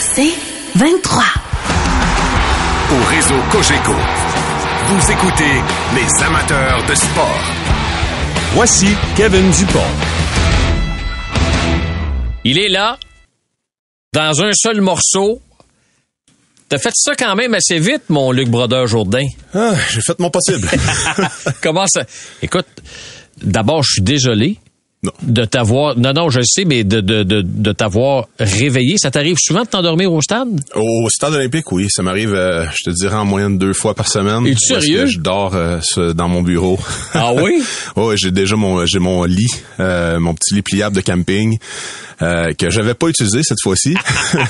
C'est 23. Au réseau Cogeco, vous écoutez les amateurs de sport. Voici Kevin Dupont. Il est là, dans un seul morceau. T'as fait ça quand même assez vite, mon Luc Brodeur Jourdain. Ah, j'ai fait mon possible. Comment ça? Écoute, d'abord, je suis désolé. Non. De t'avoir. Non, non, je le sais, mais de, de, de, de t'avoir réveillé. Ça t'arrive souvent de t'endormir au stade? Au stade olympique, oui, ça m'arrive, euh, je te dirais, en moyenne deux fois par semaine. Es-tu sérieux? que Je dors euh, dans mon bureau. Ah oui? ouais, j'ai déjà mon j'ai mon lit, euh, mon petit lit pliable de camping que j'avais pas utilisé cette fois-ci.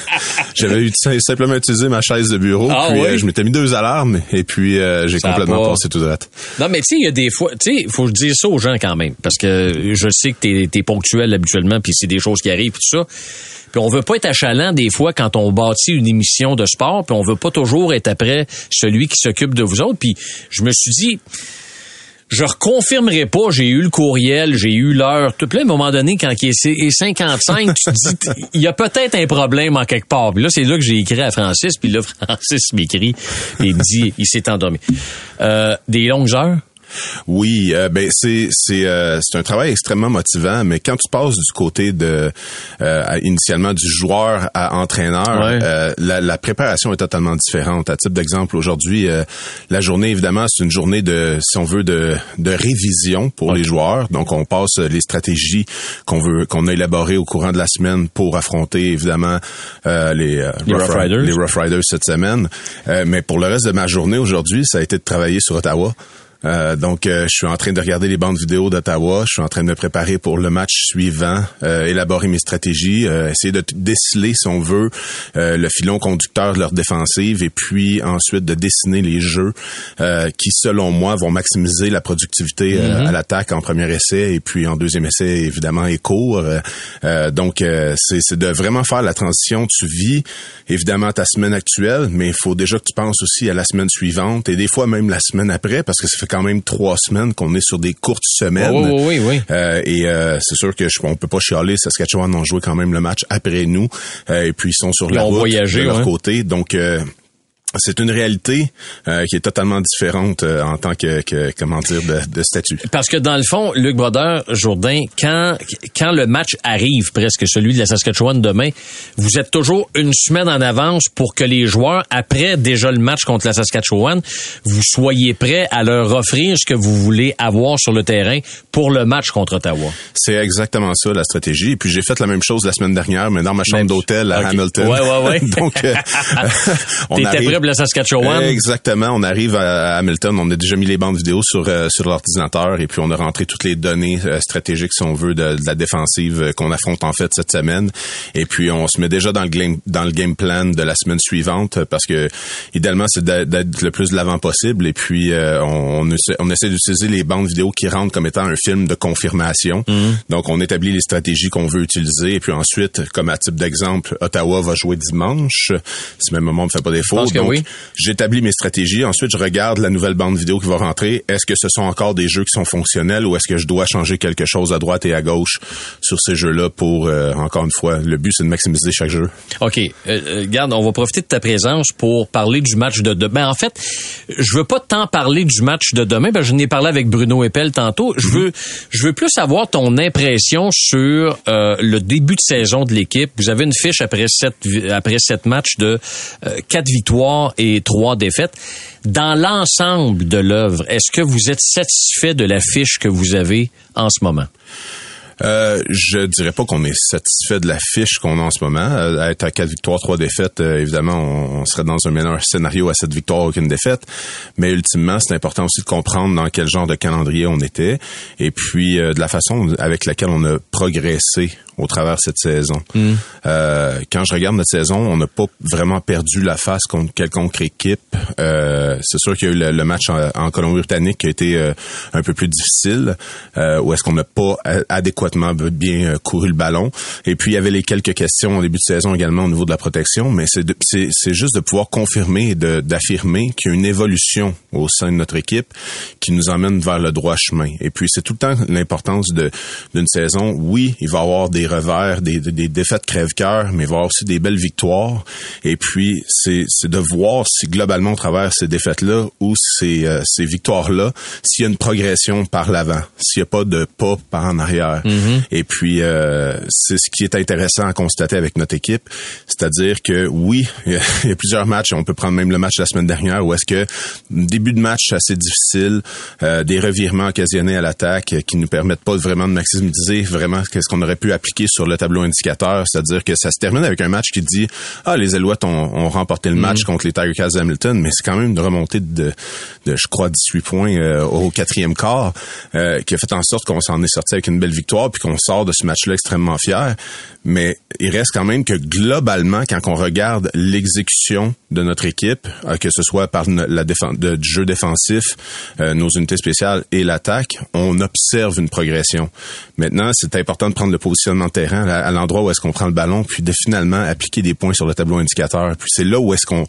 j'avais simplement utilisé ma chaise de bureau. Ah puis oui? je m'étais mis deux alarmes et puis j'ai complètement pas- passé tout droit. Non, mais tu sais, il y a des fois, tu sais, faut dise ça aux gens quand même, parce que je sais que t'es es ponctuel habituellement, puis c'est des choses qui arrivent, tout ça. Puis on veut pas être achalant des fois quand on bâtit une émission de sport, puis on veut pas toujours être après celui qui s'occupe de vous autres. Puis je me suis dit, je reconfirmerai pas, j'ai eu le courriel, j'ai eu l'heure, tout plein. À un moment donné, quand il est est 55, tu te dis, il y a peut-être un problème en quelque part. Puis là, c'est là que j'ai écrit à Francis, puis là, Francis m'écrit, et me dit, il s'est endormi. Euh, des longues heures? Oui, euh, ben c'est c'est euh, c'est un travail extrêmement motivant, mais quand tu passes du côté de euh, initialement du joueur à entraîneur, Ouais. euh, la, la préparation est totalement différente. À titre d'exemple, aujourd'hui, euh, la journée évidemment c'est une journée de si on veut de de révision pour les joueurs. Donc on passe les stratégies qu'on veut qu'on a élaborées au courant de la semaine pour affronter évidemment euh, les euh, Les Rough Riders. les Rough Riders cette semaine. Euh, mais pour le reste de ma journée aujourd'hui, ça a été de travailler sur Ottawa. Euh, donc, euh, je suis en train de regarder les bandes vidéo d'Ottawa. Je suis en train de me préparer pour le match suivant, euh, élaborer mes stratégies, euh, essayer de déceler, si on veut, euh, le filon conducteur de leur défensive, et puis ensuite de dessiner les jeux euh, qui, selon moi, vont maximiser la productivité euh, à l'attaque en premier essai, et puis en deuxième essai, évidemment, et court. Donc, euh, c'est c'est de vraiment faire la transition. Tu vis évidemment ta semaine actuelle, mais il faut déjà que tu penses aussi à la semaine suivante, et des fois même la semaine après, parce que ça fait quand même trois semaines qu'on est sur des courtes semaines. Oui, oui, oui, oui. Euh, et euh, c'est sûr que je, on peut pas chialer. Saskatchewan ont joué quand même le match après nous. Euh, et puis ils sont sur la route de leur ouais. côté. Donc euh, c'est une réalité euh, qui est totalement différente euh, en tant que, que comment dire de, de statut. Parce que dans le fond, Luc Brodeur, Jourdain, quand, quand le match arrive, presque celui de la Saskatchewan demain, vous êtes toujours une semaine en avance pour que les joueurs, après déjà le match contre la Saskatchewan, vous soyez prêts à leur offrir ce que vous voulez avoir sur le terrain pour le match contre Ottawa. C'est exactement ça la stratégie. Et puis j'ai fait la même chose la semaine dernière, mais dans ma chambre d'hôtel à. Hamilton. Ouais, ouais, ouais. Donc euh, on arrive- la Saskatchewan? Exactement. On arrive à Hamilton. On a déjà mis les bandes vidéo sur euh, sur l'ordinateur et puis on a rentré toutes les données euh, stratégiques, si on veut, de, de la défensive euh, qu'on affronte en fait cette semaine. Et puis on se met déjà dans le game dans le game plan de la semaine suivante parce que idéalement c'est d'être le plus de l'avant possible. Et puis euh, on, on essaie, on essaie d'utiliser les bandes vidéo qui rentrent comme étant un film de confirmation. Donc on établit les stratégies qu'on veut utiliser et puis ensuite, comme à type d'exemple, Ottawa va jouer dimanche. Si même moment me fait pas défaut. Donc, oui. j'établis mes stratégies. Ensuite, je regarde la nouvelle bande vidéo qui va rentrer. Est-ce que ce sont encore des jeux qui sont fonctionnels ou est-ce que je dois changer quelque chose à droite et à gauche sur ces jeux-là pour, euh, encore une fois, le but, c'est de maximiser chaque jeu? OK. Euh, euh, regarde, on va profiter de ta présence pour parler du match de demain. Ben, en fait, je veux pas tant parler du match de demain. Ben, je n'ai parlé avec Bruno Eppel tantôt. Je veux, je veux plus avoir ton impression sur euh, le début de saison de l'équipe. Vous avez une fiche après sept, après sept matchs de euh, quatre victoires et trois défaites. Dans l'ensemble de l'œuvre, est-ce que vous êtes satisfait de la fiche que vous avez en ce moment? Euh, je dirais pas qu'on est satisfait de la fiche qu'on a en ce moment. Euh, être à quatre victoires, trois défaites, euh, évidemment, on, on serait dans un meilleur scénario à cette victoire qu'une défaite. Mais ultimement, c'est important aussi de comprendre dans quel genre de calendrier on était et puis euh, de la façon avec laquelle on a progressé au travers de cette saison. Euh, quand je regarde notre saison, on n'a pas vraiment perdu la face contre quelconque équipe. Euh, c'est sûr qu'il y a eu le, le match en, en Colombie-Britannique qui a été euh, un peu plus difficile, euh, où est-ce qu'on n'a pas a- bien euh, couru le ballon. Et puis il y avait les quelques questions au début de saison également au niveau de la protection, mais c'est juste de pouvoir confirmer et d'affirmer qu'il y a une évolution au sein de notre équipe qui nous emmène vers le droit chemin. Et puis c'est tout le temps l'importance d'une saison. Oui, il va y avoir des revers, des, des défaites crève-cœur, mais il va y avoir aussi des belles victoires. Et puis c'est de voir si globalement au travers ces défaites-là ou ces, euh, ces victoires-là, s'il y a une progression par l'avant, s'il n'y a pas de pas par en arrière. Mm-hmm. Et puis euh, c'est ce qui est intéressant à constater avec notre équipe, c'est-à-dire que oui, il y, a plusieurs matchs. On peut prendre même le match de la semaine dernière où est-ce que début de match assez difficile, euh, des revirements occasionnés à l'attaque qui nous permettent pas vraiment de maximiser vraiment qu'est-ce qu'on aurait pu appliquer sur le tableau indicateur. C'est-à-dire que ça se termine avec un match qui dit ah les Alouettes ont, remporté le match mm-hmm. contre les Tiger Cats Hamilton, mais c'est quand même une remontée de, de je crois 18 points euh, au quatrième quart euh, qui a fait en sorte qu'on s'en est sorti avec une belle victoire puis qu'on sort de ce match-là extrêmement fier. Mais il reste quand même que globalement, quand on regarde l'exécution de notre équipe, euh, que ce soit par la défense, de, jeu défensif, euh, nos unités spéciales et l'attaque, on observe une progression. Maintenant, c'est important de prendre le positionnement de terrain à, l'endroit où est-ce qu'on prend le ballon, puis de finalement appliquer des points sur le tableau indicateur. Puis c'est là où est-ce qu'on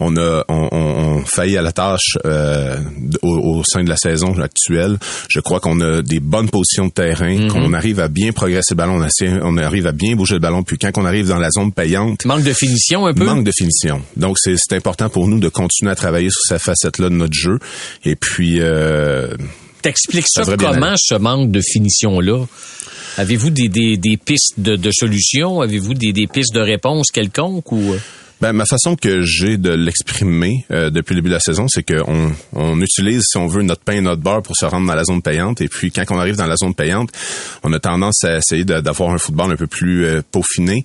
on a on, à la tâche euh, au, de la saison actuelle. Je crois qu'on a des bonnes positions de terrain, mm-hmm. qu'on arrive à bien progresser le ballon, on, arrive à bien bouger le ballon. Puis quand on arrive dans la zone payante, manque de finition un peu? Manque de finition. Donc c'est important pour nous de continuer à travailler sur cette facette-là de notre jeu. Et puis euh, T'expliques ça, comment ce manque de finition-là? Avez-vous des, des, des, pistes de, de solutions? Avez-vous des, des pistes de réponse quelconques ou? Euh? Ben, ma façon que j'ai de l'exprimer euh, depuis le début de la saison, c'est qu'on on utilise, si on veut, notre pain et notre beurre pour se rendre dans la zone payante. Et puis, quand on arrive dans la zone payante, on a tendance à essayer d'avoir un football un peu plus euh, peaufiné.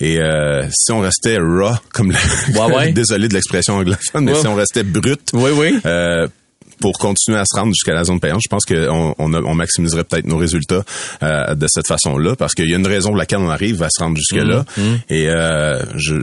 Et euh, si on restait raw, comme le... désolé de l'expression anglophone, mais si on restait brut, oui, oui pour continuer à se rendre jusqu'à la zone payante, je pense qu'on on, on, maximiserait peut-être nos résultats euh, de cette façon-là, parce qu'il y a une raison pour laquelle on arrive à se rendre jusque-là. Mmh, mmh. Et euh, je,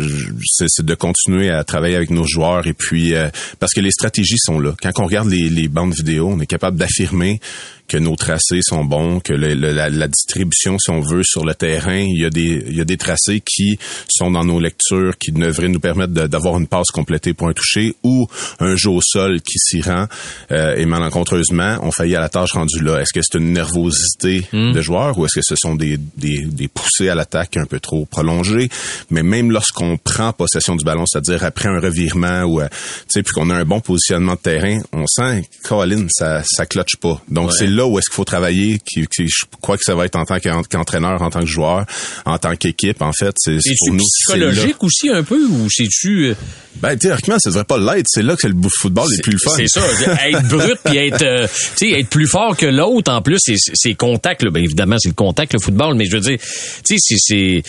c'est de continuer à travailler avec nos joueurs et puis euh, parce que les stratégies sont là. Quand on regarde les, les bandes vidéo, on est capable d'affirmer que nos tracés sont bons, que le, la, la, distribution, si on veut, sur le terrain, il y a des, il y a des tracés qui sont dans nos lectures, qui devraient nous permettre d'avoir une passe complétée pour un toucher ou un jeu au sol qui s'y rend. Euh, et malencontreusement, on faillit à la tâche rendue là. Est-ce que c'est une nervosité hmm. de joueur ou est-ce que ce sont des, des, des poussées à l'attaque un peu trop prolongées? Mais même lorsqu'on prend possession du ballon, c'est-à-dire après un revirement ou, euh, tu sais, puis qu'on a un bon positionnement de terrain, on sent, Colin, ça, ça cloche pas. Donc, c'est là où est-ce qu'il faut travailler, qui, je crois que ça va être en tant qu'entraîneur, en tant que joueur, en tant qu'équipe, en fait. C'est pour nous. psychologique aussi un peu, ou c'est-tu... Euh, ben, théoriquement, ça devrait pas l'être. C'est là que le football est, plus le fun. C'est ça. être brut puis être, euh, tu sais, être plus fort que l'autre. En plus, c'est contact. Là. Ben, évidemment, c'est le contact, le football. Mais je veux dire, tu sais, c'est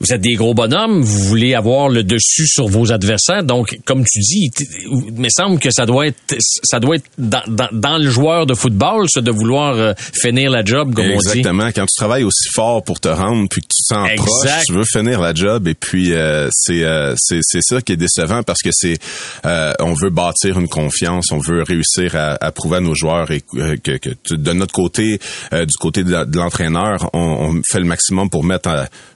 vous êtes des gros bonhommes, vous voulez avoir le dessus sur vos adversaires. Donc, comme tu dis, il me semble que ça doit être, ça doit être dans, dans, dans le joueur de football, ça, de vouloir euh, finir la job, comme on dit. Exactement. Quand tu travailles aussi fort pour te rendre, puis que tu te sens proche, tu veux finir la job. Et puis, euh, c'est, euh, c'est, c'est ça qui est décevant parce que c'est, on veut bâtir une confiance, on veut réussir à, à prouver à nos joueurs et que, que, de notre côté, du côté de l'entraîneur, on, on, fait le maximum pour mettre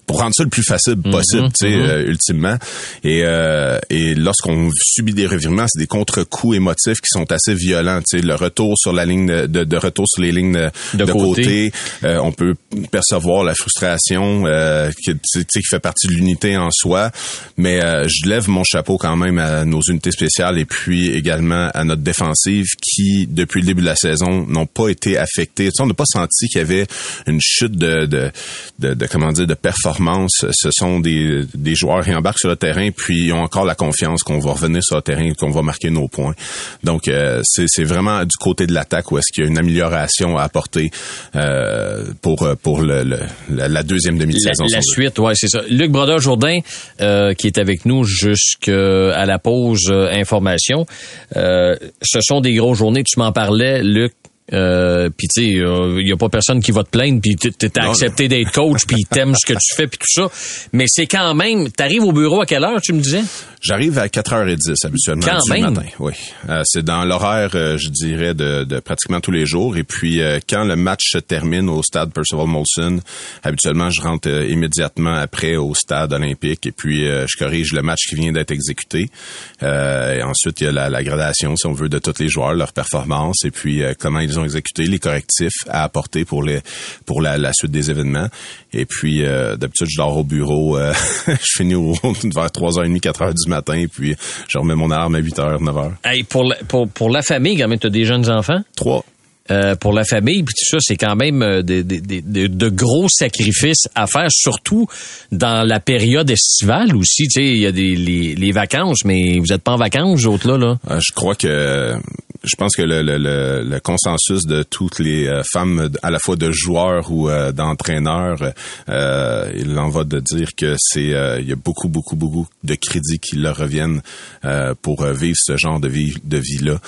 pour rendre ça le plus facile mhm, possible, tu sais, mhm. euh, ultimement. Et, euh, et lorsqu'on subit des revirements, c'est des contre-coups émotifs qui sont assez violents. Tu sais, le retour sur la ligne de, de, retour sur les lignes de, côté, euh, on peut percevoir la frustration qui, qui fait partie de l'unité en soi. Mais je lève mon chapeau quand même à nos unités spéciales et puis également à notre défensive qui, depuis le début de la saison, n'ont pas été. Tu sais, on n'a pas senti qu'il y avait une chute de, de, de, de comment dire de performance ce sont des, des joueurs qui embarquent sur le terrain, puis ils ont encore la confiance qu'on va revenir sur le terrain, qu'on va marquer nos points. Donc, euh, c'est vraiment du côté de l'attaque où est-ce qu'il y a une amélioration à apporter euh, pour pour le, la, deuxième demi-saison. La, suite, ouais, c'est ça. Luc Brodeur-Jourdain, euh, qui est avec nous jusqu'à la pause information. ce sont des grosses journées. Tu m'en parlais, Luc Euh, puis tu sais, il y a pas personne qui va te plaindre, puis t'es accepté d'être coach, puis t'aimes ce que tu fais, puis tout ça. Mais c'est quand même, t'arrives au bureau à quelle heure, tu me disais? J'arrive à 4h10 habituellement Quand du même. matin. Oui, Euh, c'est dans l'horaire, euh, je dirais, de, de pratiquement tous les jours. Et puis euh, quand le match se termine au stade Percival Molson, habituellement je rentre euh, immédiatement après au stade olympique et puis euh, je corrige le match qui vient d'être exécuté. Euh, et ensuite il y a la, la gradation, si on veut, de tous les joueurs, leur performance et puis euh, comment ils ont exécuté, les correctifs à apporter pour les pour la, la suite des événements. Et puis euh, d'habitude je dors au bureau, euh, je finis au, vers 3h30, 4h du matin, et puis je remets mon arme à 8h, 9h. Hey, pour, la, pour, pour la famille, quand même, t'as des jeunes enfants? 3. Euh, pour la famille, puis tout ça, c'est quand même des- des- de, de gros sacrifices à faire, surtout dans la période estivale aussi. Tu sais, il y a des les, les vacances, mais vous êtes pas en vacances, vous autres là, là? Euh, je crois que je pense que le, le, le, le consensus de toutes les euh, femmes, à la fois de joueurs ou euh, d'entraîneurs, euh, il en va de dire que c'est euh, il y a beaucoup beaucoup beaucoup de crédits qui leur reviennent euh, pour vivre ce genre de vie de vie là.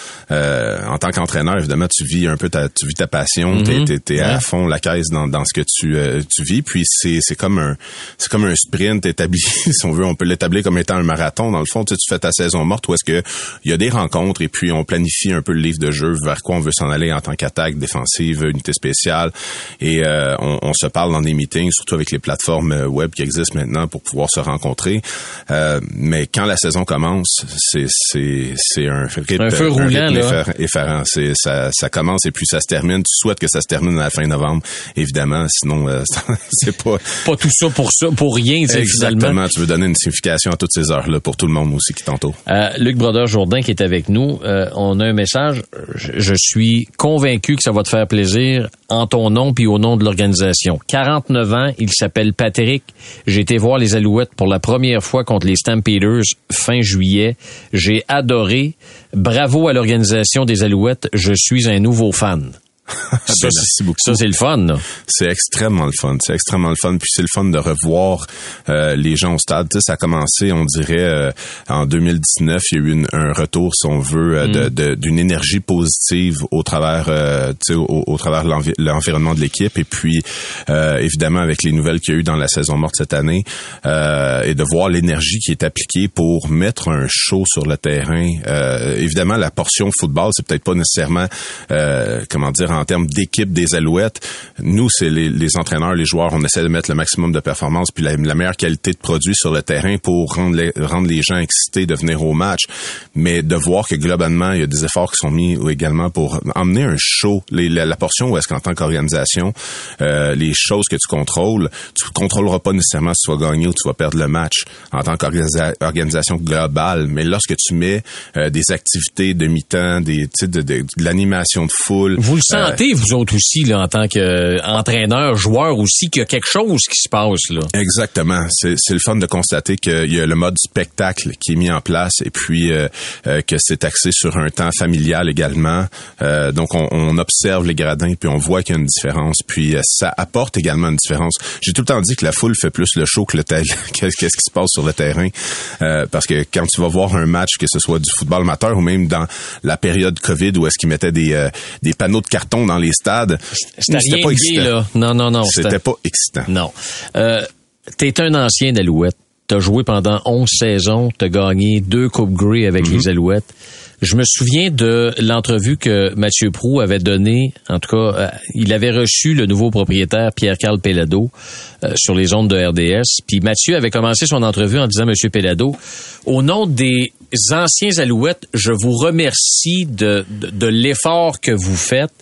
en tant qu'entraîneur, évidemment, tu vis un peu ta tu vis ta passion, t'es t'es, à fond la caisse dans, dans ce que tu euh, tu vis, puis c'est c'est comme un c'est comme un sprint établi, si on veut, on peut l'établir comme étant un marathon. Dans le fond, tu, sais, tu fais ta saison morte où est-ce que il y a des rencontres et puis on planifie un peu le livre de jeu vers quoi on veut s'en aller en tant qu'attaque défensive, unité spéciale, et euh, on, on se parle dans des meetings, surtout avec les plateformes euh, web qui existent maintenant pour pouvoir se rencontrer. Euh, mais quand la saison commence, c'est c'est c'est un rythme, Un feu roulant, rythme là. effa- effarant. C'est ça ça commence et puis ça se termine. Tu souhaites que ça se termine à la fin novembre, évidemment. Sinon, euh, c'est pas Pas tout ça pour ça, pour rien, sais, finalement. exactement. Tu veux donner une signification à toutes ces heures-là pour tout le monde aussi qui t'entoure. Luc Brodeur Jourdain qui est avec nous, on a un message. Je, je suis convaincu que ça va te faire plaisir en ton nom puis au nom de l'organisation. 49 ans, il s'appelle Patrick. J'ai été voir les Alouettes pour la première fois contre les Stampeders fin juillet. J'ai adoré. Bravo à l'organisation des Alouettes. Je suis un nouveau fan. Ça, Ben, c'est-. Ça, c'est le fun. C'est extrêmement le fun. C'est extrêmement le fun. Puis c'est le fun de revoir euh, les gens au stade. Tu sais, ça a commencé, on dirait, euh, en 2019. Il y a eu une- un retour, si on veut, euh, de- de- d'une énergie positive au travers, euh, tu sais, au, au travers l'environnement de l'équipe. Et puis, euh, évidemment, avec les nouvelles qu'il y a eu dans la saison morte cette année, euh, et de voir l'énergie qui est appliquée pour mettre un show sur le terrain. Euh, évidemment, la portion football, c'est peut-être pas nécessairement, euh, comment dire, en termes d'équipe des Alouettes. Nous, c'est les, les entraîneurs, les joueurs, on essaie de mettre le maximum de performance puis la, la meilleure qualité de produit sur le terrain pour rendre les, rendre les gens excités de venir au match. Mais de voir que globalement, il y a des efforts qui sont mis également pour emmener un show. Les- la, portion où est-ce qu'en tant qu'organisation, euh, les choses que tu contrôles, tu contrôleras pas nécessairement si tu vas gagner ou tu vas perdre le match en tant qu'organisation globale. Mais lorsque tu mets euh, des activités de mi-temps, des, sais, de, de, de l'animation de foule, vous autres aussi, là, en tant qu'entraîneur, joueur aussi, qu'il y a quelque chose qui se passe, là. Exactement. C'est le fun de constater qu'il y a le mode spectacle qui est mis en place et puis euh, euh, que c'est axé sur un temps familial également. Euh, donc on, on observe les gradins puis on voit qu'il y a une différence. Puis euh, ça apporte également une différence. J'ai tout le temps dit que la foule fait plus le show que le tel. Qu'est-ce qui se passe sur le terrain Euh, Parce que quand tu vas voir un match, que ce soit du football amateur ou même dans la période Covid où est-ce qu'ils mettaient des euh, des panneaux de carton dans les stades, C'était pas excitant. là. Non, non, non. C'était pas excitant. Non. Euh, T'es un ancien d'Alouette. T'as joué pendant 11 saisons. T'as gagné deux Coupes Grey avec Mhm. les Alouettes. Je me souviens de l'entrevue que Mathieu Prou avait donnée. En tout cas, euh, il avait reçu le nouveau propriétaire Pierre-Carl Pellado euh, sur les ondes de RDS. Puis Mathieu avait commencé son entrevue en disant, Monsieur Pellado, au nom des anciens Alouettes, je vous remercie de, de, l'effort que vous faites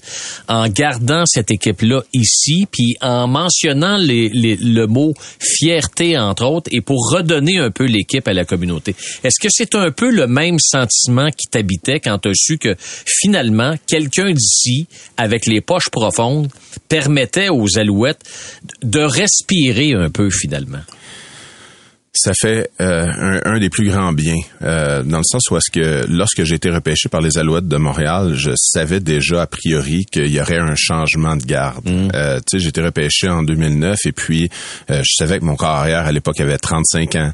en gardant cette équipe-là ici, puis en mentionnant le mot fierté, entre autres, et pour redonner un peu l'équipe à la communauté. Est-ce que c'est un peu le même sentiment qui t'habitait quand tu as su que finalement, quelqu'un d'ici, avec les poches profondes, permettait aux Alouettes de respirer un peu finalement? Ça fait euh, un, des plus grands biens, euh, dans le sens où est-ce que lorsque j'ai été repêché par les Alouettes de Montréal, je savais déjà a priori qu'il y aurait un changement de garde. Mm. Euh, tu sais, j'ai été repêché en 2009 et puis je savais que mon carrière à l'époque avait 35 ans.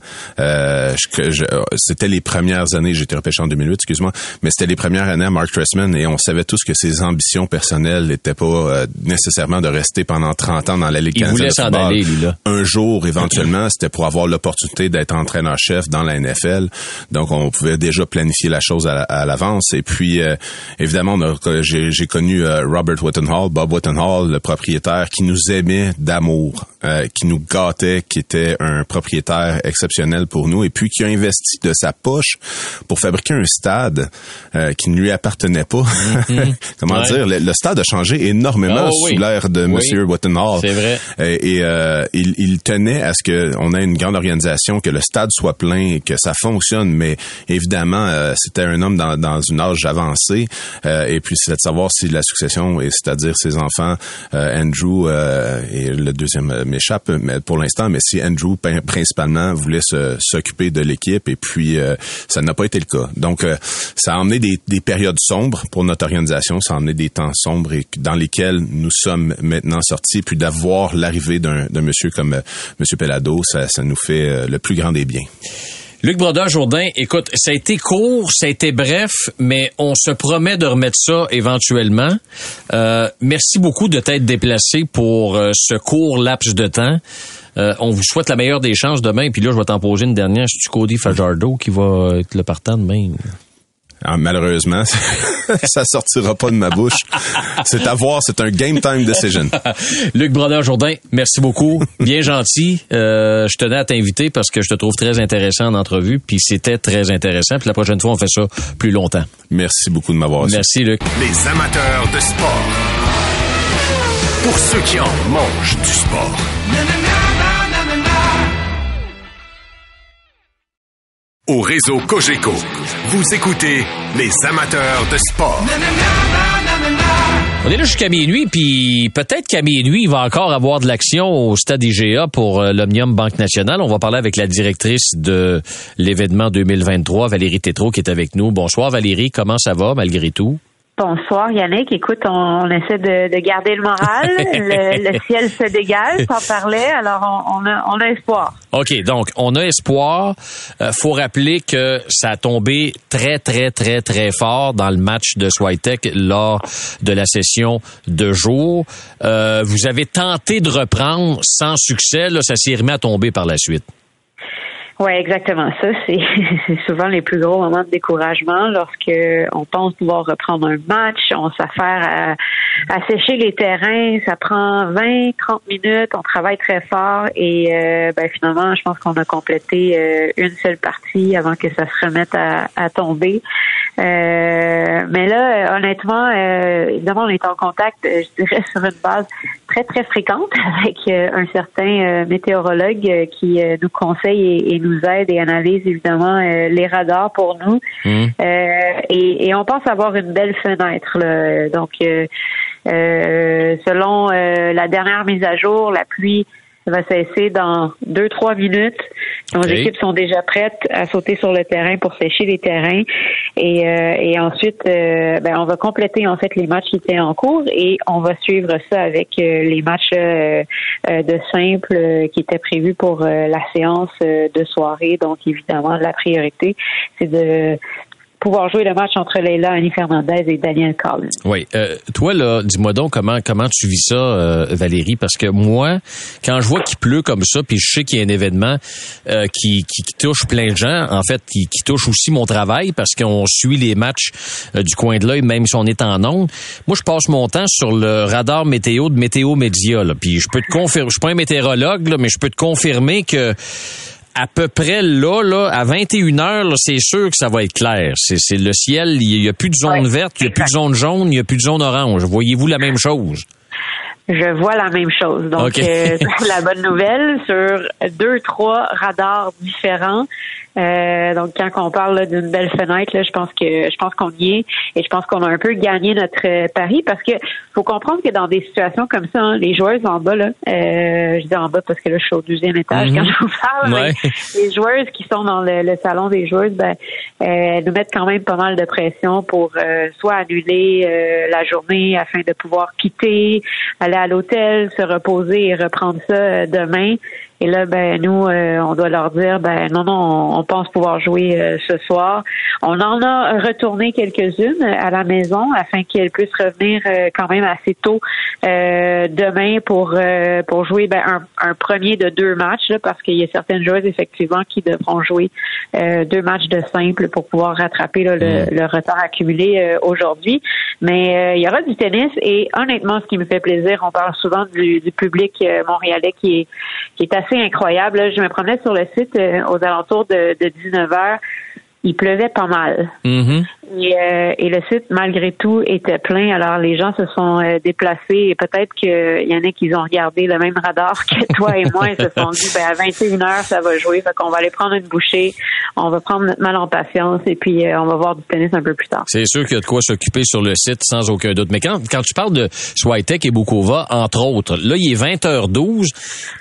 c'était les premières années, j'ai été repêché en 2008, excuse-moi, mais c'était les premières années à Mark Tressman et on savait tous que ses ambitions personnelles n'étaient pas nécessairement de rester pendant 30 ans dans la Ligue Il voulait s'en aller, lui, là. Un jour, éventuellement, c'était pour avoir l'opportunité d'être entraîneur-chef dans la NFL. Donc, on pouvait déjà planifier la chose à, l'avance. Et puis, euh, évidemment, j'ai connu euh, Robert Whittenhall, Bob Whittenhall, le propriétaire, qui nous aimait d'amour, euh, qui nous gâtait, qui était un propriétaire exceptionnel pour nous, et puis qui a investi de sa poche pour fabriquer un stade qui ne lui appartenait pas. Mm-hmm. Comment dire? Le, stade a changé énormément oh, sous l'ère de Monsieur Whittenhall. C'est vrai. Et, il, il tenait à ce que on ait une grande organisation, que le stade soit plein, que ça fonctionne. Mais évidemment, euh, c'était un homme dans, dans une âge avancé. Euh, et puis, c'est de savoir si la succession, et c'est-à-dire ses enfants, euh, Andrew et le deuxième m'échappe mais pour l'instant, mais si Andrew principalement voulait s'occuper de l'équipe, et puis ça n'a pas été le cas. Donc, ça a emmené des, des, périodes sombres pour notre organisation, ça a emmené des temps sombres et dans lesquels nous sommes maintenant sortis, puis d'avoir l'arrivée d'un monsieur comme Monsieur Pelado, ça, ça nous fait euh, le plus grand des biens. Luc Brodeur-Jourdain, écoute, ça a été court, ça a été bref, mais on se promet de remettre ça éventuellement. Euh, merci beaucoup de t'être déplacé pour euh, ce court laps de temps. on vous souhaite la meilleure des chances demain. Puis là, je vais t'en poser une dernière. C'est-tu Cody Fajardo qui va être le partant demain? Ah, malheureusement, ça sortira pas de ma bouche. C'est à voir, c'est un game time decision. Luc Brodeur-Jourdain, merci beaucoup. Bien gentil. Euh, je tenais à t'inviter parce que je te trouve très intéressant en entrevue, puis c'était très intéressant. Puis la prochaine fois, on fait ça plus longtemps. Merci beaucoup de m'avoir Merci, Luc. Les amateurs de sport. Pour ceux qui en mangent du sport. Au réseau Cogeco, vous écoutez les amateurs de sport. On est là jusqu'à minuit, puis peut-être qu'à minuit, il va encore avoir de l'action au stade IGA pour euh, l'Omnium Banque Nationale. On va parler avec la directrice de l'événement 2023, Valérie Tétrault, qui est avec nous. Bonsoir Valérie, comment ça va malgré tout? Bonsoir Yannick. Écoute, on, essaie de, garder le moral. le, ciel se dégage, t'en parlais. Alors on, a, espoir. OK, donc on a espoir. Euh, faut rappeler que ça a tombé très, très, très, très fort dans le match de Switek lors de la session de jour. Euh, vous avez tenté de reprendre sans succès. Là, ça s'est remis à tomber par la suite. Oui, exactement. Ça, c'est souvent les plus gros moments de découragement lorsque on pense pouvoir reprendre un match, on s'affaire à, à, sécher les terrains, ça prend 20, 30 minutes, on travaille très fort et euh, ben, finalement, je pense qu'on a complété euh, une seule partie avant que ça se remette à, à tomber. Euh, mais là, honnêtement, évidemment, on est en contact, je dirais, sur une base très, très fréquente avec un certain météorologue qui nous conseille et, et nous aide et analyse évidemment euh, les radars pour nous. Mmh. Euh, et, on pense avoir une belle fenêtre. Donc, euh, selon la dernière mise à jour, la pluie va cesser dans deux, trois minutes. Nos équipes sont déjà prêtes à sauter sur le terrain pour sécher les terrains. Et, euh, et ensuite, euh, ben, on va compléter en fait les matchs qui étaient en cours et on va suivre ça avec euh, les matchs de simple qui étaient prévus pour la séance de soirée. Donc, évidemment, la priorité, c'est de pouvoir jouer le match entre Leila Annie Fernandez et Daniel Collins. Oui. Euh, toi, là, dis-moi donc comment comment tu vis ça, euh, Valérie, parce que moi, quand je vois qu'il pleut comme ça, puis je sais qu'il y a un événement euh, qui, qui, touche plein de gens, en fait, qui, qui touche aussi mon travail, parce qu'on suit les matchs du coin de l'œil, même si on est en ondes. Moi, je passe mon temps sur le radar météo de Météo Média, là, puis je peux te confirmer, je suis pas un météorologue, là, mais je peux te confirmer que à peu près là, là à 21 heures, c'est sûr que ça va être clair. C'est le ciel, il n'y a plus de zone verte, il n'y a plus de zone jaune, il n'y a plus de zone orange. Voyez-vous la même chose? Je vois la même chose. Donc, euh, la bonne nouvelle sur deux, trois radars différents. Euh, donc, quand on parle d'une belle fenêtre, là, je pense que je pense qu'on y est et je pense qu'on a un peu gagné notre euh, pari parce que faut comprendre que dans des situations comme ça, hein, les joueuses en bas, là, euh, je dis en bas parce que là, je suis au deuxième étage quand mhm. je vous parle, les joueuses qui sont dans le, salon des joueuses, ben, elles nous mettent quand même pas mal de pression pour soit annuler la journée afin de pouvoir quitter, aller à l'hôtel, se reposer et reprendre ça demain. Et là, ben nous, euh, on doit leur dire, ben non, non, on, pense pouvoir jouer euh, ce soir. On en a retourné quelques-unes à la maison afin qu'elles puissent revenir euh, quand même assez tôt demain pour pour jouer ben, un, premier de deux matchs, parce qu'il y a certaines joueuses effectivement qui devront jouer deux matchs de simple pour pouvoir rattraper le, mm. le, retard accumulé aujourd'hui. Mais il y aura du tennis et honnêtement, ce qui me fait plaisir, on parle souvent du, du public montréalais qui est qui est assez incroyable. Je me promenais sur le site euh, aux alentours de, de 19 heures il pleuvait pas mal. Euh, et, le site, malgré tout, était plein. Alors, les gens se sont euh, déplacés et peut-être qu'il y en a qui ont regardé le même radar que toi et moi et se sont dit, ben, à 21 heures, ça va jouer. Fait qu'on va aller prendre une bouchée. On va prendre notre mal en patience et puis euh, on va voir du tennis un peu plus tard. C'est sûr qu'il y a de quoi s'occuper sur le site sans aucun doute. Mais quand, quand tu parles de Swiatek et Bukova, entre autres, là, il est 20h12.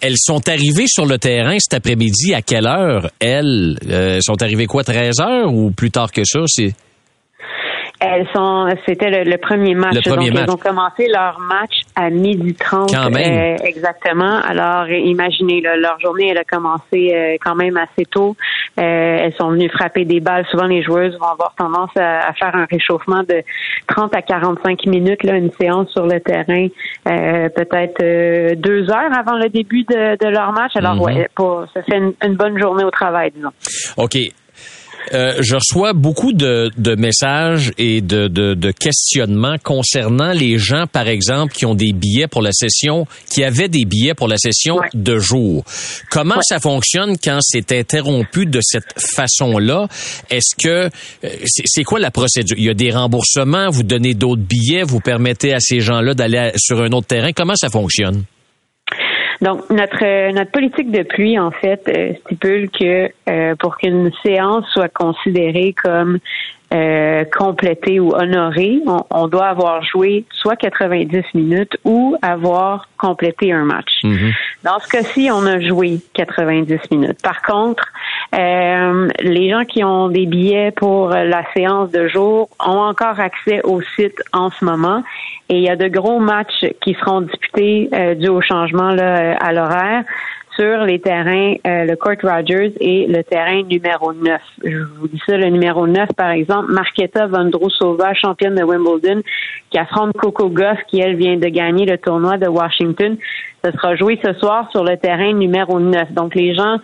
Elles sont arrivées sur le terrain cet après-midi. À quelle heure? Elles? Sont arrivées quoi, 13h? ou plus tard que ça? C'est elles sont, c'était le, premier match. Le premier Donc, Elles ont commencé leur match à midi 30. Quand même. Euh, exactement. Alors, imaginez, leur journée, elle a commencé euh, quand même assez tôt. Euh, elles sont venues frapper des balles. Souvent, les joueuses vont avoir tendance à, faire un réchauffement de 30 à 45 minutes, là, une séance sur le terrain, peut-être deux heures avant le début de, leur match. Alors, mm-hmm. ouais, pour, ça fait une, une bonne journée au travail, disons. OK. Euh, je reçois beaucoup de, de messages et de, de, de, questionnements concernant les gens, par exemple, qui ont des billets pour la session, qui avaient des billets pour la session de jour. Comment ça fonctionne quand c'est interrompu de cette façon-là? Est-ce que euh, c'est quoi la procédure? Il y a des remboursements, vous donnez d'autres billets, vous permettez à ces gens-là d'aller sur un autre terrain. Comment ça fonctionne? Donc notre euh, notre politique de pluie en fait euh, stipule que euh, pour qu'une séance soit considérée comme euh, complétée ou honorée, on, doit avoir joué soit 90 minutes ou avoir complété un match. Mhm. Dans ce cas-ci, on a joué 90 minutes. Par contre, euh, les gens qui ont des billets pour la séance de jour ont encore accès au site en ce moment et il y a de gros matchs qui seront disputés euh, dû au changement là, à l'horaire sur les terrains, euh, le Court Rogers et le terrain numéro 9. Je vous dis ça, le numéro 9, par exemple, Marketa Vondrousova, championne de Wimbledon, qui affronte Coco Goff, qui, elle, vient de gagner le tournoi de Washington. Ce sera joué ce soir sur le terrain numéro 9. Donc, les gens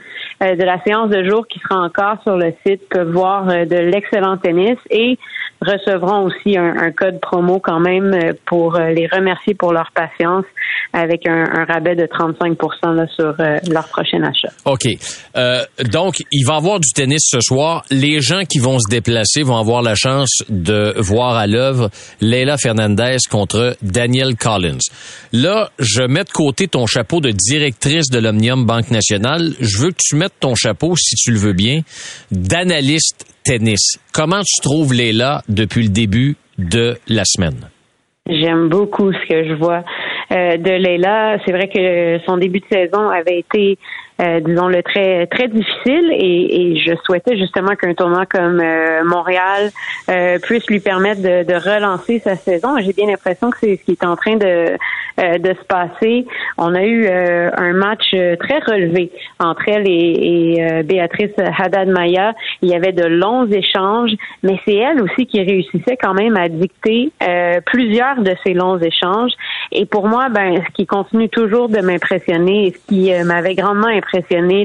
euh, de la séance de jour qui sera encore sur le site peuvent voir euh, de l'excellent tennis et recevront aussi un, code promo quand même euh, pour euh, les remercier pour leur patience avec un, rabais de 35 là, sur euh, leur prochain achat. OK. donc, il va y avoir du tennis ce soir. Les gens qui vont se déplacer vont avoir la chance de voir à l'œuvre Leila Fernandez contre Daniel Collins. Là, je mets de côté ton chapeau de directrice de l'Omnium Banque Nationale. Je veux que tu mettes ton chapeau, si tu le veux bien, d'analyste tennis. Comment tu trouves Léla depuis le début de la semaine? J'aime beaucoup ce que je vois euh, de Leila. C'est vrai que son début de saison avait été euh, disons-le, très très difficile et, je souhaitais justement qu'un tournoi comme euh, Montréal euh, puisse lui permettre de, de relancer sa saison. J'ai bien l'impression que c'est ce qui est en train de de se passer. On a eu un match très relevé entre elle et, et Béatrice Haddad-Maya. Il y avait de longs échanges, mais c'est elle aussi qui réussissait quand même à dicter plusieurs de ces longs échanges. Et pour moi, ben, ce qui continue toujours de m'impressionner et ce qui m'avait grandement impressionné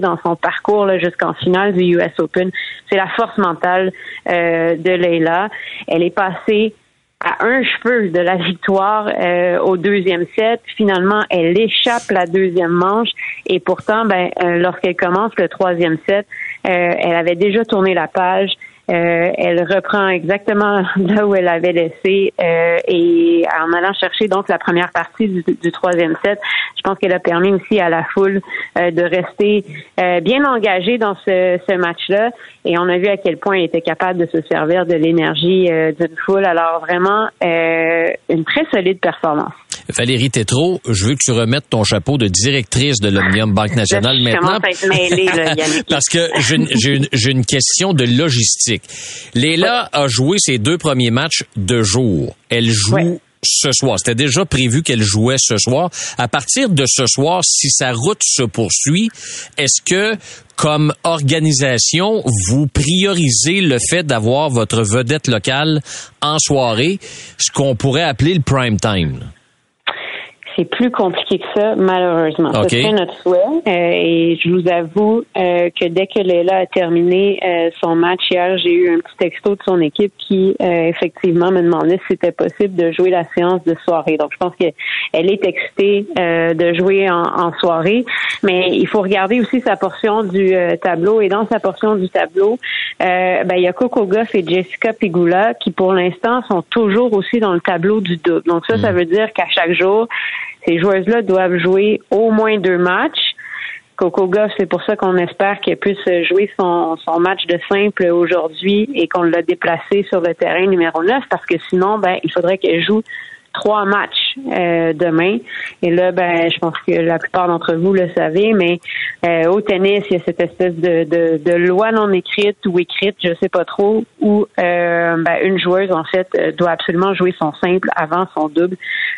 dans son parcours jusqu'en finale du US Open. C'est la force mentale euh, de Leila. Elle est passée à un cheveu de la victoire euh, au deuxième set. Finalement, elle échappe la deuxième manche et pourtant, ben, euh, lorsqu'elle commence le troisième set, elle avait déjà tourné la page. Euh, elle reprend exactement là où elle avait laissé euh, et en allant chercher donc la première partie du, du troisième set, je pense qu'elle a permis aussi à la foule euh, de rester bien engagée dans ce, ce match-là et on a vu à quel point elle était capable de se servir de l'énergie d'une foule. Alors vraiment une très solide performance. Valérie Tétrault, je veux que tu remettes ton chapeau de directrice de l'Omnium Banque Nationale maintenant. parce que j'ai une, question de logistique. Léla a joué ses deux premiers matchs de jour. Elle joue ce soir. C'était déjà prévu qu'elle jouait ce soir. À partir de ce soir, si sa route se poursuit, est-ce que, comme organisation, vous priorisez le fait d'avoir votre vedette locale en soirée, ce qu'on pourrait appeler le prime time? C'est plus compliqué que ça, malheureusement. Okay. C'est notre souhait. Euh, et je vous avoue euh, que dès que Léla a terminé euh, son match hier, j'ai eu un petit texto de son équipe qui effectivement me demandait si c'était possible de jouer la séance de soirée. Donc je pense qu'elle est excitée de jouer en, soirée, mais il faut regarder aussi sa portion du tableau. Et dans sa portion du tableau, ben, il y a Coco Goff et Jessica Pigula qui pour l'instant sont toujours aussi dans le tableau du double. Donc ça, ça hmm. veut dire qu'à chaque jour, ces joueuses-là doivent jouer au moins deux matchs. Coco Goff, c'est pour ça qu'on espère qu'elle puisse jouer son, son match de simple aujourd'hui et qu'on l'a déplacé sur le terrain numéro 9 parce que sinon, ben, il faudrait qu'elle joue trois matchs euh, demain. Et là, ben, je pense que la plupart d'entre vous le savez, mais euh, au tennis, il y a cette espèce de, de, de, loi non écrite ou écrite, je sais pas trop, où euh, ben, une joueuse en fait doit absolument jouer son simple avant son double.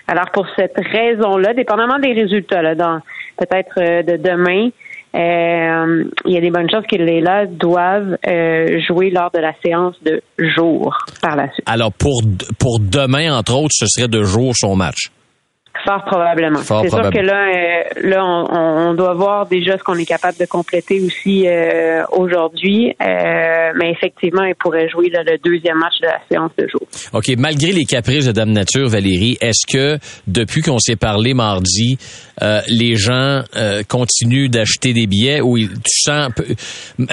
Alors pour cette raison-là, dépendamment des résultats, là, dans peut-être de demain, euh, il y a des bonnes chances que les là doivent euh, jouer lors de la séance de jour par la suite. Alors pour pour demain entre autres, ce serait de jour son match. Fort probablement. C'est sûr que là, euh, là, on, doit voir déjà ce qu'on est capable de compléter aussi euh, aujourd'hui. Euh, mais effectivement, il pourrait jouer le deuxième match de la séance de jour. OK. Malgré les caprices de Dame Nature, Valérie, est-ce que depuis qu'on s'est parlé mardi, les gens continuent d'acheter des billets ou tu sens,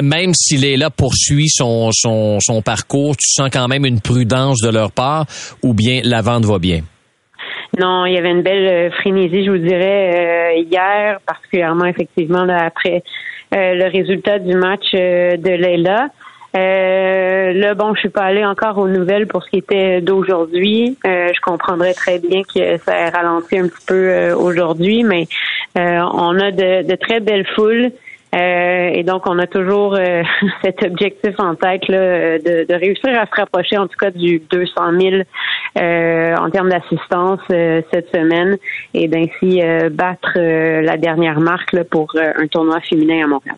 même s'il est là poursuit son, son, son parcours, tu sens quand même une prudence de leur part ou bien la vente va bien? Non, il y avait une belle euh, frénésie, je vous dirais, euh, hier, particulièrement effectivement là, après euh, le résultat du match de Leila. Euh, là, bon, je suis pas allée encore aux nouvelles pour ce qui était d'aujourd'hui. je comprendrais très bien que ça ait ralenti un petit peu aujourd'hui, mais on a de, de très belles foules. Euh, et donc, on a toujours euh, cet objectif en tête là, de, de, réussir à se rapprocher, en tout cas, du 200 000 euh, en termes d'assistance cette semaine et d'ainsi battre la dernière marque là, pour un tournoi féminin à Montréal.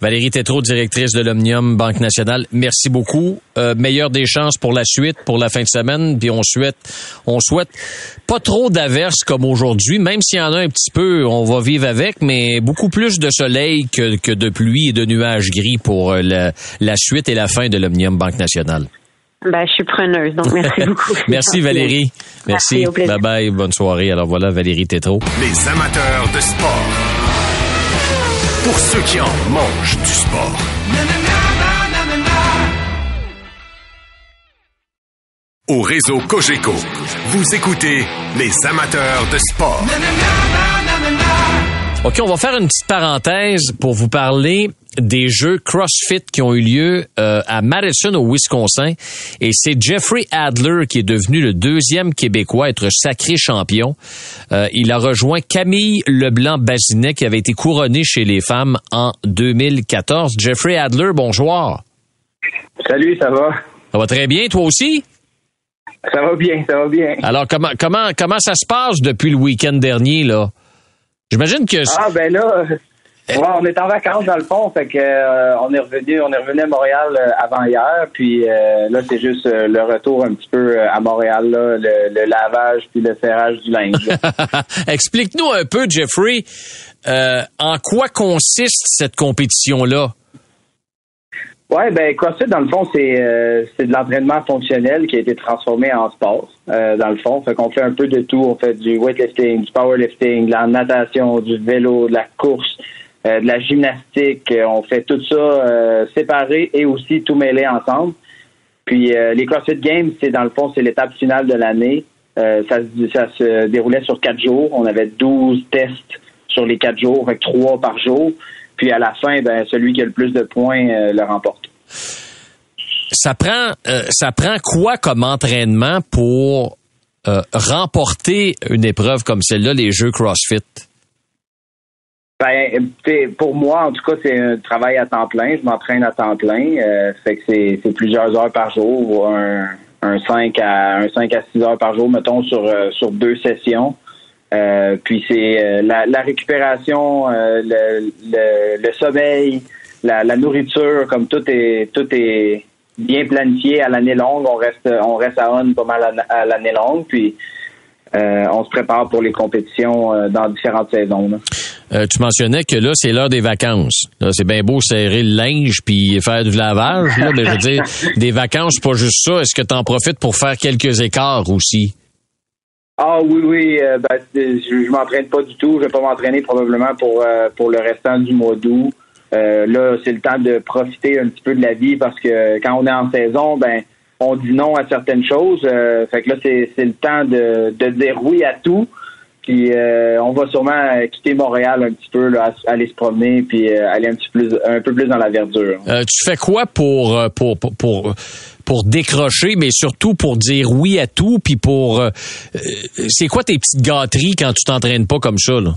Valérie Tétrault, directrice de l'Omnium Banque Nationale, merci beaucoup. Euh, meilleure des chances pour la suite, pour la fin de semaine. Puis on souhaite, on souhaite pas trop d'averses comme aujourd'hui, même s'il y en a un petit peu, on va vivre avec, mais beaucoup plus de soleil que, que de pluie et de nuages gris pour euh, la, la suite et la fin de l'Omnium Banque Nationale. Ben, je suis preneuse, donc merci beaucoup. merci Valérie. Merci. merci bye bye, bonne soirée. Alors voilà Valérie Tétrault. Les amateurs de sport pour ceux qui en mangent du sport. Au réseau Cogeco, vous écoutez les amateurs de sport. OK, on va faire une petite parenthèse pour vous parler des jeux CrossFit qui ont eu lieu euh, à Madison au Wisconsin et c'est Jeffrey Adler qui est devenu le deuxième Québécois à être sacré champion. Euh, il a rejoint Camille Leblanc-Bazinet qui avait été couronné chez les femmes en 2014. Jeffrey Adler, bonjour. Salut, ça va? Ça va très bien, toi aussi? Ça va bien, ça va bien. Alors comment comment comment ça se passe depuis le week-end dernier là? J'imagine que Ah ben là on est en vacances dans le fond, fait que euh, on est revenu, on est revenu à Montréal euh, avant hier, puis euh, là c'est juste le retour un petit peu à Montréal, là, le, lavage puis le serrage du linge. Explique-nous un peu, Jeffrey, en quoi consiste cette compétition là. Ouais, ben CrossFit dans le fond c'est c'est de l'entraînement fonctionnel qui a été transformé en sport. dans le fond, fait qu'on fait un peu de tout, on fait du weightlifting, du powerlifting, de la natation, du vélo, de la course. Euh, de la gymnastique. Euh, on fait tout ça euh, séparé et aussi tout mêlé ensemble. Puis les CrossFit Games, c'est dans le fond, c'est l'étape finale de l'année. ça, ça se déroulait sur quatre jours. On avait 12 tests sur les quatre jours, avec trois par jour. Puis à la fin, ben, celui qui a le plus de points euh, le remporte. Ça prend, euh, ça prend quoi comme entraînement pour euh, remporter une épreuve comme celle-là, les Jeux CrossFit? Ben, pour moi, en tout cas, c'est un travail à temps plein. Je m'entraîne à temps plein. fait que c'est plusieurs heures par jour, un, un 5 à un 5 à 6 heures par jour, mettons, sur, sur deux sessions. Euh, puis c'est euh, la, récupération, euh, le, sommeil, la, nourriture, comme tout est tout est bien planifié à l'année longue. On reste on reste à on pas mal à, l'année longue. Puis on se prépare pour les compétitions dans différentes saisons. tu mentionnais que là, c'est l'heure des vacances. c'est bien beau serrer le linge puis faire du lavage, mais je veux dire, des vacances, pas juste ça. Est-ce que tu en profites pour faire quelques écarts aussi? Ah oui, oui, euh, ben, je, m'entraîne pas du tout. Je vais pas m'entraîner probablement pour euh, pour le restant du mois d'août. Euh, là, c'est le temps de profiter un petit peu de la vie parce que quand on est en saison, ben on dit non à certaines choses. fait que là, c'est, c'est le temps de, de dire oui à tout. Puis on va sûrement quitter Montréal un petit peu, là, aller se promener, puis aller un petit plus, un peu plus dans la verdure. tu fais quoi pour pour, pour, pour pour décrocher, mais surtout pour dire oui à tout, puis pour... Euh, euh, c'est quoi tes petites gâteries quand tu t'entraînes pas comme ça, là?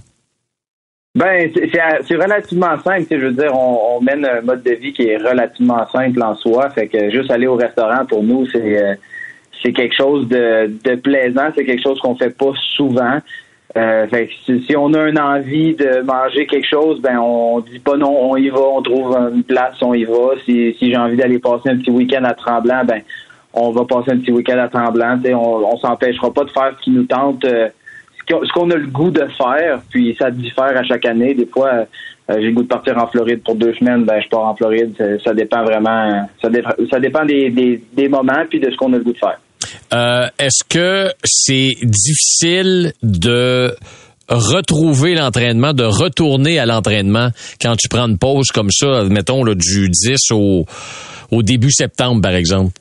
Ben, c'est relativement simple. Je veux dire, on, mène un mode de vie qui est relativement simple en soi. Fait que juste aller au restaurant, pour nous, c'est euh, c'est quelque chose de, de plaisant. C'est quelque chose qu'on fait pas souvent. Euh, si, on a une envie de manger quelque chose, ben on dit pas non, on y va, on trouve une place, on y va. Si, si j'ai envie d'aller passer un petit week-end à Tremblant, ben on va passer un petit week-end à Tremblant. On, on s'empêchera pas de faire ce qui nous tente, euh, ce qu'on a le goût de faire. Puis ça diffère à chaque année. Des fois, euh, j'ai le goût de partir en Floride pour deux semaines, ben je pars en Floride. Ça, dépend vraiment, ça, ça dépend des, des, des moments puis de ce qu'on a le goût de faire. Euh, est-ce que c'est difficile de retrouver l'entraînement, de retourner à l'entraînement quand tu prends une pause comme ça, mettons là, du 10 au, au début septembre, par exemple?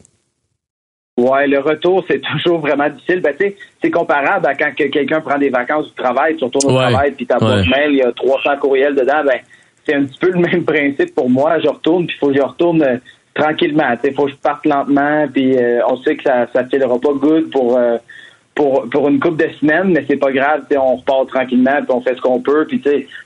Ouais, le retour, c'est toujours vraiment difficile. Ben, c'est comparable à quand quelqu'un prend des vacances du travail, tu retournes au travail, puis ta boîte mail, il y a 300 courriels dedans. Ben, c'est un petit peu le même principe pour moi. Je retourne, puis il faut que je retourne euh, tranquillement. Il faut que je parte lentement, puis euh, on sait que ça ne filera pas good pour, euh, pour, pour une couple de semaines, mais c'est pas grave. On repart tranquillement, puis on fait ce qu'on peut. Puis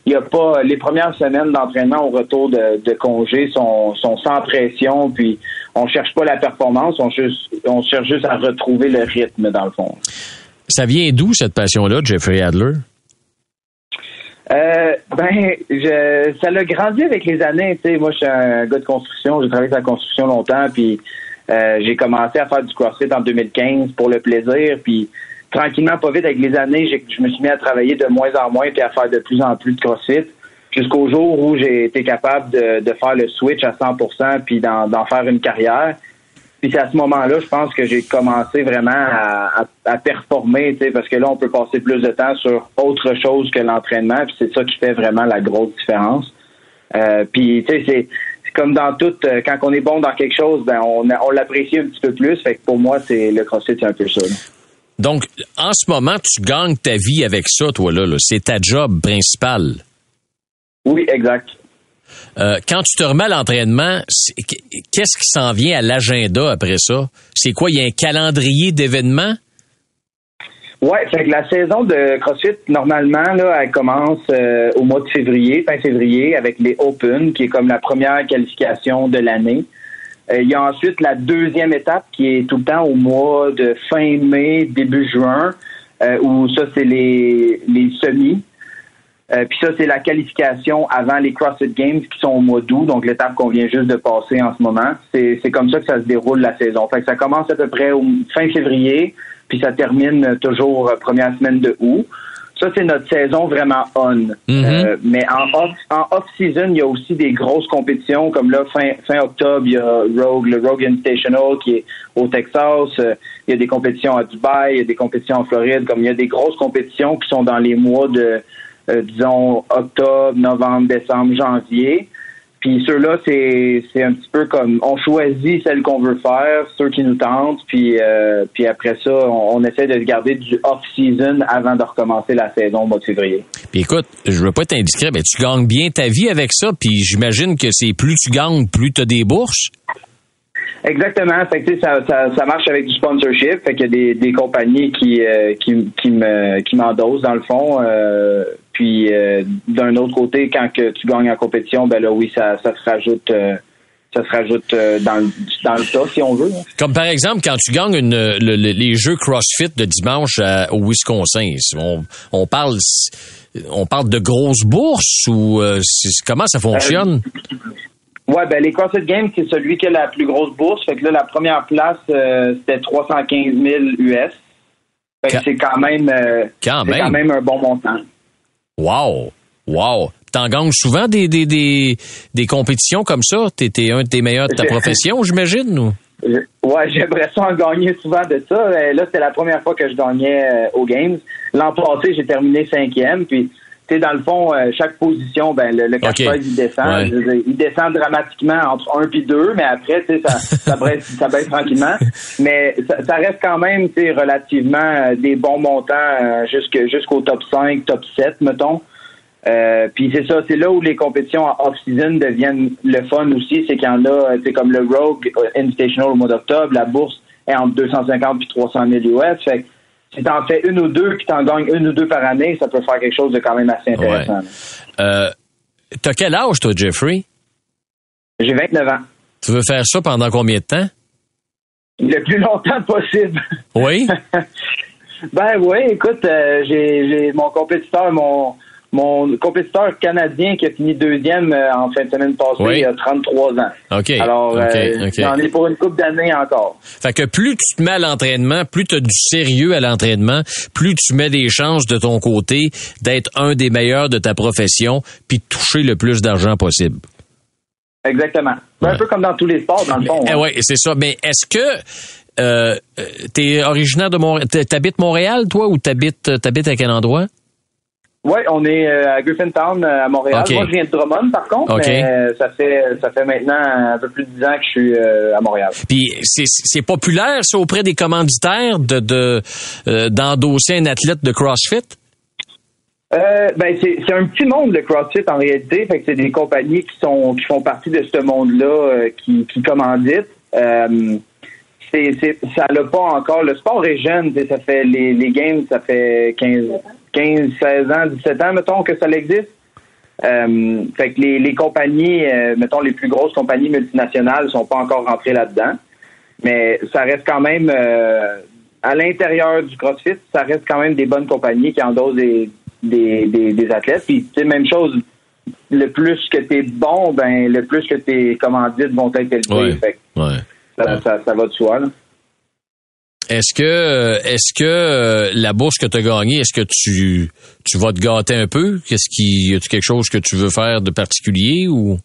il y a pas les premières semaines d'entraînement au retour de, de congé sont, sont sans pression, puis on cherche pas la performance, on, juste, on cherche juste à retrouver le rythme dans le fond. Ça vient d'où cette passion-là, Jeffrey Adler? Euh, ben, je, ça l'a grandi avec les années. Tu sais, moi, je suis un gars de construction. J'ai travaillé dans la construction longtemps, puis euh, j'ai commencé à faire du CrossFit en 2015 pour le plaisir, puis tranquillement, pas vite, avec les années, je me suis mis à travailler de moins en moins, puis à faire de plus en plus de CrossFit, jusqu'au jour où j'ai été capable de, de, faire le switch à 100%, puis d'en faire une carrière. Puis c'est à ce moment-là, je pense que j'ai commencé vraiment à, à, performer, parce que là, on peut passer plus de temps sur autre chose que l'entraînement, puis c'est ça qui fait vraiment la grosse différence. Euh, puis, tu sais, c'est comme dans tout, euh, quand on est bon dans quelque chose, ben on, on l'apprécie un petit peu plus. Fait que pour moi, c'est le CrossFit, c'est un peu ça. Donc, en ce moment, tu gagnes ta vie avec ça, toi là. là. C'est ta job principale. Oui, exact. Euh, quand tu te remets à l'entraînement, qu'est-ce qui s'en vient à l'agenda après ça? C'est quoi? Il y a un calendrier d'événements? Oui, que la saison de CrossFit, normalement, là, elle commence euh, au mois de février, fin février, avec les Open, qui est comme la première qualification de l'année. Euh, il y a ensuite la deuxième étape qui est tout le temps au mois de fin mai, début juin, où ça, c'est les, les semis. Euh, puis ça, c'est la qualification avant les CrossFit Games qui sont au mois d'août, donc l'étape qu'on vient juste de passer en ce moment. C'est, comme ça que ça se déroule la saison. Fait que ça commence à peu près au fin février, puis ça termine toujours euh, première semaine de août. Ça, c'est notre saison vraiment on. Mm-hmm. Euh, mais en off, en off-season, il y a aussi des grosses compétitions, comme là, fin, fin octobre, il y a Rogue, le Rogue Invitational qui est au Texas. il y a des compétitions à Dubaï, il y a des compétitions en Floride. Comme il y a des grosses compétitions qui sont dans les mois de euh, disons, octobre, novembre, décembre, janvier. puis ceux-là, c'est c'est un petit peu comme on choisit celle qu'on veut faire, ceux qui nous tentent, puis euh, puis après ça, on, essaie de garder du off-season avant de recommencer la saison au mois de février. Puis écoute, je veux pas être indiscret, mais tu gagnes bien ta vie avec ça, puis j'imagine que c'est plus tu gagnes, plus tu as des bourses. Exactement. Fait que, ça, ça, ça marche avec du sponsorship. Fait qu'il y a des, des compagnies qui, euh, qui, qui me qui m'endossent dans le fond. Euh, puis euh, d'un autre côté, quand que tu gagnes en compétition, ben là oui, ça, ça se rajoute ça se rajoute dans, le, dans le tas, si on veut. Hein. Comme par exemple, quand tu gagnes une, les jeux CrossFit de dimanche au Wisconsin, on, on, parle on parle de grosses bourses ou comment ça fonctionne? Ouais, ben les CrossFit Games, c'est celui qui a la plus grosse bourse. Fait que là, la première place, euh, c'était 315 000 US. Fait que c'est quand même, euh, quand, même. quand même un bon montant. Wow! Wow! T'en gagnes souvent des, des, des, des compétitions comme ça? T'es un des meilleurs de ta profession, j'imagine, ou? Ouais, j'aimerais ça en gagner souvent de ça. Euh, là, c'était la première fois que je gagnais aux Games. L'an passé, j'ai terminé cinquième, puis dans le fond, euh, chaque position, ben, le, le il descend. il descend dramatiquement entre 1 et 2, mais après, ça, ça, baisse, ça baisse tranquillement. Mais ça, reste quand même, relativement euh, des bons montants euh, jusqu'au top 5, top 7, mettons. puis c'est ça, c'est là où les compétitions en off-season deviennent le fun aussi, c'est qu'il y en a, c'est comme le Rogue Invitational au mois d'octobre, la bourse est entre 250 et 300 000 US. Fait si t'en fais une ou deux, puis t'en gagnes une ou deux par année, ça peut faire quelque chose de quand même assez intéressant. Euh, t'as quel âge, toi, Jeffrey? J'ai 29 ans. Tu veux faire ça pendant combien de temps? Le plus longtemps possible. Oui? ben oui, écoute, euh, j'ai mon compétiteur, mon mon compétiteur canadien qui a fini deuxième euh, en fin de semaine passée, il a 33 ans. OK. Alors, euh, j'en ai pour une couple d'années encore. Fait que plus tu te mets à l'entraînement, plus tu as du sérieux à l'entraînement, plus tu mets des chances de ton côté d'être un des meilleurs de ta profession, puis de toucher le plus d'argent possible. Exactement. Un peu comme dans tous les sports, dans le fond. Eh hein. oui, c'est ça. Mais est-ce que euh, t'es originaire de Montréal, t'habites Montréal, toi, ou t'habites, t'habites à quel endroit? Oui, on est euh, à Griffintown, euh, à Montréal. Moi, je viens de Drummond, par contre, mais euh, ça fait ça fait maintenant un peu plus de 10 ans que je suis à Montréal. Puis c'est populaire, ça, auprès des commanditaires de d'endosser un athlète de CrossFit? Euh, ben c'est un petit monde le CrossFit en réalité, fait que c'est des compagnies qui sont qui font partie de ce monde-là qui, qui commanditent. C'est ça l'a pas encore. Le sport est jeune, ça fait les, les games, ça fait 15 15, 16 ans, 17 ans, mettons, que ça existe. Euh, fait que les, les compagnies, euh, mettons, les plus grosses compagnies multinationales sont pas encore rentrées là-dedans. Mais ça reste quand même, euh, à l'intérieur du CrossFit, ça reste quand même des bonnes compagnies qui endossent des, des, des, athlètes. Puis, tu même chose, le plus que tu es bon, ben, le plus que tes commandites vont être élevées. fait Ça, ça, ça, va de soi, là. Est-ce que est-ce que euh, la bourse que tu as gagnée, est-ce que tu tu vas te gâter un peu? Qu'est-ce qui y a quelque chose que tu veux faire de particulier ou?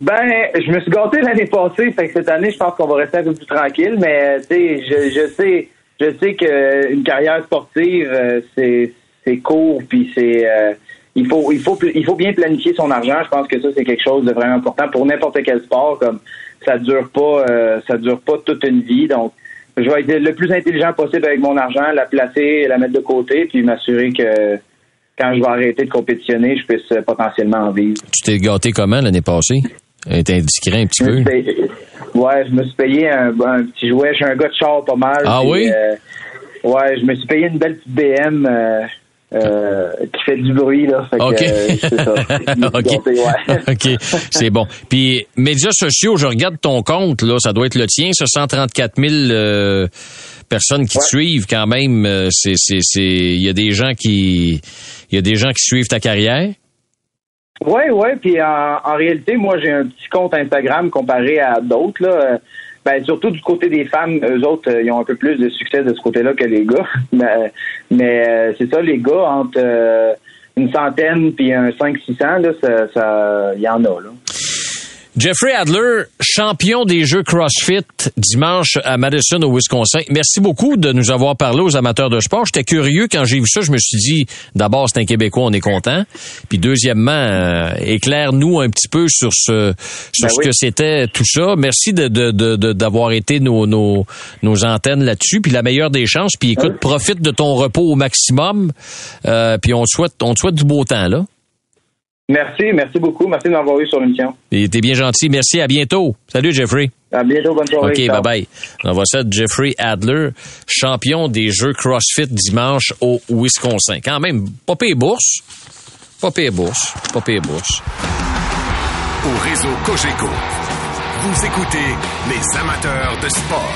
Ben, je me suis gâté l'année passée, fait que cette année, je pense qu'on va rester un peu plus tranquille, mais tu sais, je, je sais je sais qu'une carrière sportive, euh, c'est c'est court puis c'est euh, il faut il faut il faut bien planifier son argent. Je pense que ça c'est quelque chose de vraiment important pour n'importe quel sport comme ça dure pas ça dure pas toute une vie donc je vais être le plus intelligent possible avec mon argent, la placer, la mettre de côté, puis m'assurer que quand je vais arrêter de compétitionner, je puisse euh, potentiellement en vivre. Tu t'es gâté comment l'année passée? T'es indiscret un petit peu? ouais, je me suis payé un, petit jouet. Je suis un gars de char pas mal. Ah oui? Euh, ouais, je me suis payé une belle petite BM. Euh, euh, qui fait du bruit là. OK. Euh, OK. c'est bon. Puis médias sociaux, je regarde ton compte là, ça doit être le tien, ça 134 000 euh, personnes qui te suivent quand même. C'est c'est c'est il y a des gens qui il y a des gens qui suivent ta carrière? Oui, oui. Puis en, en, réalité, moi j'ai un petit compte Instagram comparé à d'autres là. Ben, surtout du côté des femmes, eux autres, euh, ils ont un peu plus de succès de ce côté-là que les gars. mais, mais euh, c'est ça, les gars, entre euh, une centaine puis un 5-600, là, ça, il y en a. Là. Jeffrey Adler, champion des Jeux CrossFit dimanche à Madison au Wisconsin. Merci beaucoup de nous avoir parlé aux amateurs de sport. J'étais curieux quand j'ai vu ça. Je me suis dit, d'abord, c'est un Québécois, on est content. Puis deuxièmement, euh, éclaire-nous un petit peu sur ce, sur Ben ce oui. que c'était tout ça. Merci de, de, de- de- d'avoir été nos, nos, nos antennes là-dessus. Puis la meilleure des chances. Puis écoute, profite de ton repos au maximum. Euh, puis on te souhaite, on te souhaite du beau temps, là. Merci, merci beaucoup. Merci de m'avoir eu sur l'émission. T'es bien gentil. Merci. À bientôt. Salut, Jeffrey. À bientôt, bonne soirée. OK, Ciao. bye-bye. On va ça de Jeffrey Adler, champion des Jeux CrossFit dimanche au Wisconsin. Quand même, pas pire bourse. Pas pire bourse. Pas pire bourse. Au réseau Cogeco, vous écoutez les amateurs de sport.